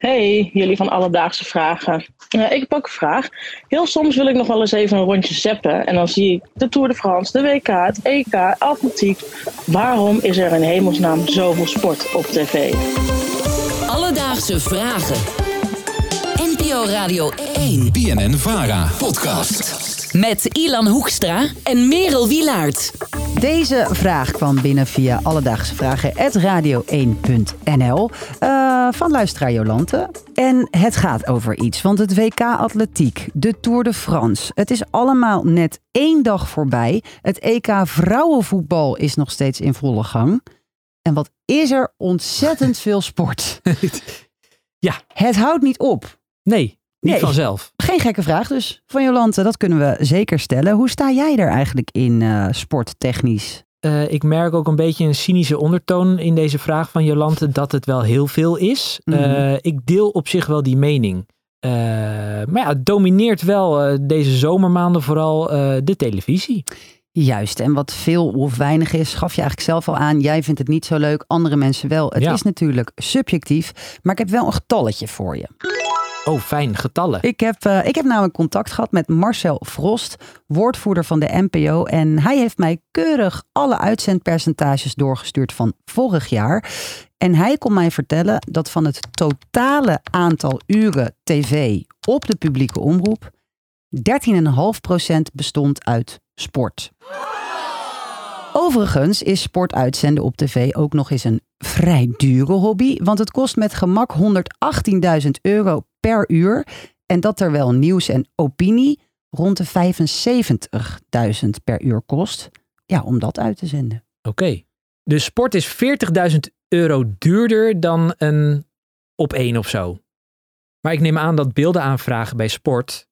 Hey, jullie van Alledaagse Vragen. Uh, ik pak een vraag. Heel soms wil ik nog wel eens even een rondje zeppen. En dan zie ik de Tour de France, de WK, het EK, atletiek. Waarom is er in hemelsnaam zoveel sport op tv? Alledaagse Vragen. NPO Radio 1. BNN Vara. Podcast. Met Ilan Hoekstra en Merel Wilaert. Deze vraag kwam binnen via Alledaagse Vragen radio1.nl uh, van luisteraar Jolante. En het gaat over iets, want het WK Atletiek, de Tour de France. Het is allemaal net één dag voorbij. Het EK Vrouwenvoetbal is nog steeds in volle gang. En wat is er ontzettend veel sport. ja. Het houdt niet op. Nee, niet Nee. vanzelf. Geen gekke vraag dus van Jolante, dat kunnen we zeker stellen. Hoe sta jij er eigenlijk in eh, sporttechnisch? Eh, ik merk ook een beetje een cynische ondertoon in deze vraag van Jolante dat het wel heel veel is. Mhm. Eh, ik deel op zich wel die mening. Maar ja, het domineert wel deze zomermaanden vooral de televisie. Juist, en wat veel of weinig is, gaf je eigenlijk zelf al aan. Jij vindt het niet zo leuk, andere mensen wel. Het Ja. is natuurlijk subjectief, maar ik heb wel een getalletje voor je. Oh, fijn, getallen. Ik heb, eh, ik heb namelijk contact gehad met Marcel Frost, woordvoerder van de NPO. En hij heeft mij keurig alle uitzendpercentages doorgestuurd van vorig jaar. En hij kon mij vertellen dat van het totale aantal uren tv op de publieke omroep 13,5% bestond uit sport. Overigens is sport uitzenden op tv ook nog eens een vrij dure hobby, want het kost met gemak 118.000 euro per uur. En dat terwijl nieuws en opinie rond de 75.000 per uur kost ja, om dat uit te zenden. Oké. Dus sport is 40.000 euro duurder dan een op één of zo. Maar ik neem aan dat beelden aanvragen bij sport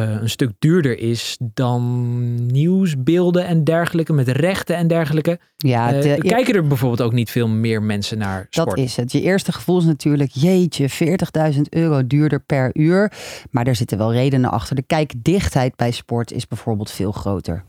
een stuk duurder is dan nieuwsbeelden en dergelijke, met rechten en dergelijke. Ja, Eh, kijken er bijvoorbeeld ook niet veel meer mensen naar sport? Dat is het. Je eerste gevoel is natuurlijk, jeetje, 40.000 euro duurder per uur. Maar daar zitten wel redenen achter. De kijkdichtheid bij sport is bijvoorbeeld veel groter.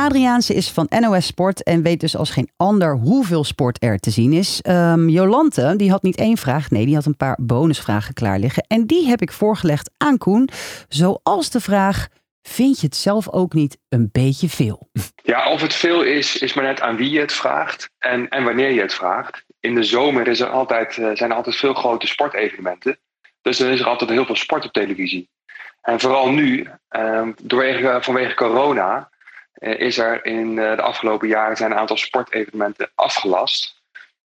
Adriaanse is van NOS Sport en weet dus als geen ander hoeveel sport er te zien is. Ehm, Jolante, die had niet één vraag, nee, die had een paar bonusvragen klaar liggen. En die heb ik voorgelegd aan Koen, zoals de vraag, vind je het zelf ook niet een beetje veel? Ja, of het veel is, is maar net aan wie je het vraagt en, en wanneer je het vraagt. In de zomer is er altijd, eh, zijn er altijd veel grote sportevenementen. Dus dan is er altijd heel veel sport op televisie. En vooral nu, eh, doorwege, vanwege corona, is er in eh, de afgelopen jaren zijn een aantal sportevenementen afgelast.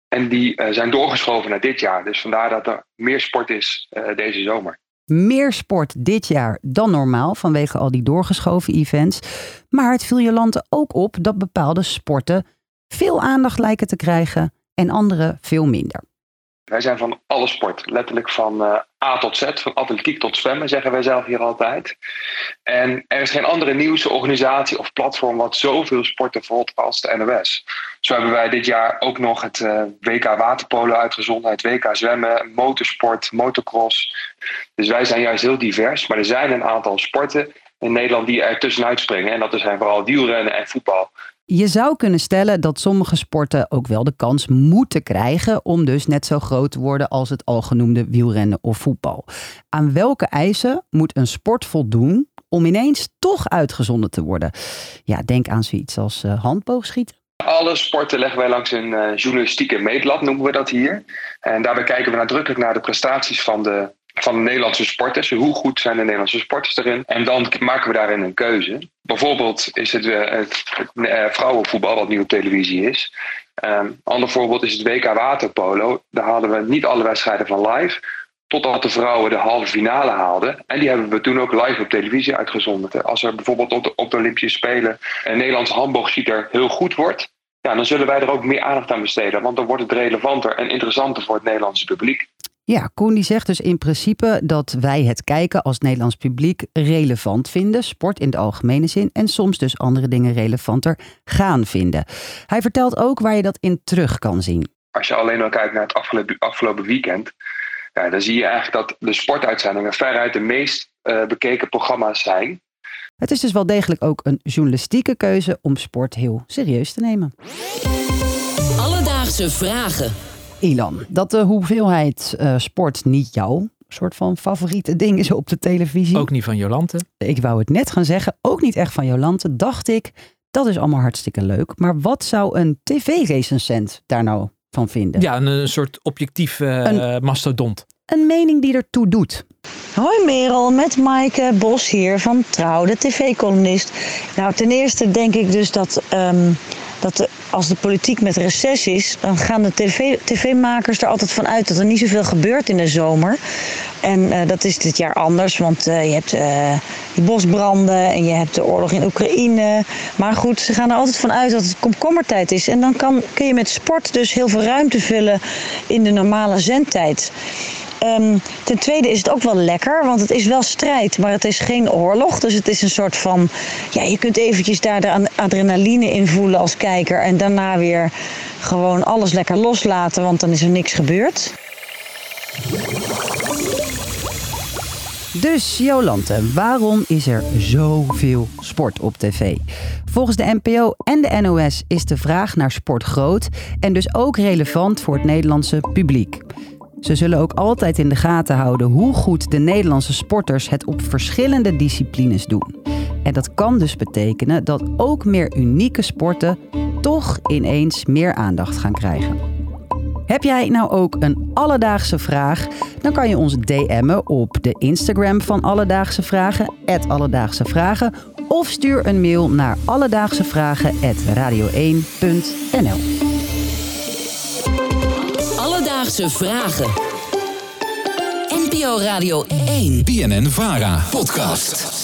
En die eh, zijn doorgeschoven naar dit jaar. Dus vandaar dat er meer sport is eh, deze zomer. meer sport dit jaar dan normaal vanwege al die doorgeschoven events. Maar het viel Jolante ook op dat bepaalde sporten veel aandacht lijken te krijgen en andere veel minder. Wij zijn van alle sport, letterlijk van eh, A tot Z, van atletiek tot zwemmen, zeggen wij zelf hier altijd. En er is geen andere nieuwsorganisatie of platform wat zoveel sporten verhot als de NOS. Zo hebben wij dit jaar ook nog het eh, WK waterpolo uitgezonden, het WK zwemmen, motorsport, motocross. Dus wij zijn juist heel divers, maar er zijn een aantal sporten in Nederland die er tussenuit springen. En dat zijn vooral wielrennen en voetbal. Je zou kunnen stellen dat sommige sporten ook wel de kans moeten krijgen om dus net zo groot te worden als het al genoemde wielrennen of voetbal. Aan welke eisen moet een sport voldoen om ineens toch uitgezonden te worden? Ja, denk aan zoiets als eh, handboogschieten. Alle sporten leggen wij langs een eh, journalistieke meetlat, noemen we dat hier. En daarbij kijken we nadrukkelijk naar de prestaties van de, van de Nederlandse sporters. Hoe goed zijn de Nederlandse sporters erin? En dan maken we daarin een keuze. Bijvoorbeeld is het, eh, het, eh, vrouwenvoetbal, wat nu op televisie is. Een ander voorbeeld is het WK waterpolo. Daar halen we niet alle wedstrijden van live. Totdat de vrouwen de halve finale haalden. En die hebben we toen ook live op televisie uitgezonden. Als er bijvoorbeeld op de, op de Olympische Spelen een Nederlandse handboogschieter heel goed wordt. Ja, dan zullen wij er ook meer aandacht aan besteden. Want dan wordt het relevanter en interessanter voor het Nederlandse publiek. Ja, Koen die zegt dus in principe dat wij het kijken als Nederlands publiek relevant vinden, sport in de algemene zin, en soms dus andere dingen relevanter gaan vinden. Hij vertelt ook waar je dat in terug kan zien. Als je alleen al kijkt naar het afgelopen, afgelopen weekend. Ja, dan zie je eigenlijk dat de sportuitzendingen veruit de meest eh, bekeken programma's zijn. Het is dus wel degelijk ook een journalistieke keuze om sport heel serieus te nemen. Alledaagse Vragen. Ilan, dat de hoeveelheid eh, sport niet jouw soort van favoriete ding is op de televisie. Ook niet van Jolante. Ik wou het net gaan zeggen, ook niet echt van Jolante. Dacht ik, dat is allemaal hartstikke leuk. Maar wat zou een tv-recensent daar nou van vinden? Ja, een, een soort objectief eh, Een- mastodont. Een mening die ertoe doet. Hoi Merel, met Maaike Bos hier van Trouw, de tv-columnist. Nou, ten eerste denk ik dus dat, ehm, dat als de politiek met reces is, dan gaan de tv tv-makers er altijd van uit dat er niet zoveel gebeurt in de zomer. En eh, dat is dit jaar anders, want eh, je hebt eh, die bosbranden en je hebt de oorlog in Oekraïne. Maar goed, ze gaan er altijd van uit dat het komkommertijd is. En dan kan, kun je met sport dus heel veel ruimte vullen in de normale zendtijd. Ehm, ten tweede is het ook wel lekker, want het is wel strijd, maar het is geen oorlog. Dus het is een soort van, ja, je kunt eventjes daar de adrenaline in voelen als kijker en daarna weer gewoon alles lekker loslaten, want dan is er niks gebeurd. Dus Jolante, waarom is er zoveel sport op tv? Volgens de NPO en de NOS is de vraag naar sport groot en dus ook relevant voor het Nederlandse publiek. Ze zullen ook altijd in de gaten houden hoe goed de Nederlandse sporters het op verschillende disciplines doen. En dat kan dus betekenen dat ook meer unieke sporten toch ineens meer aandacht gaan krijgen. Heb jij nou ook een alledaagse vraag? Dan kan je ons DM'en op de Instagram van Alledaagse Vragen, Alledaagse Vragen, of stuur een mail naar alledaagsevragen@radio1.nl. Alledaagse vragen. NPO Radio 1. BNN Vara podcast.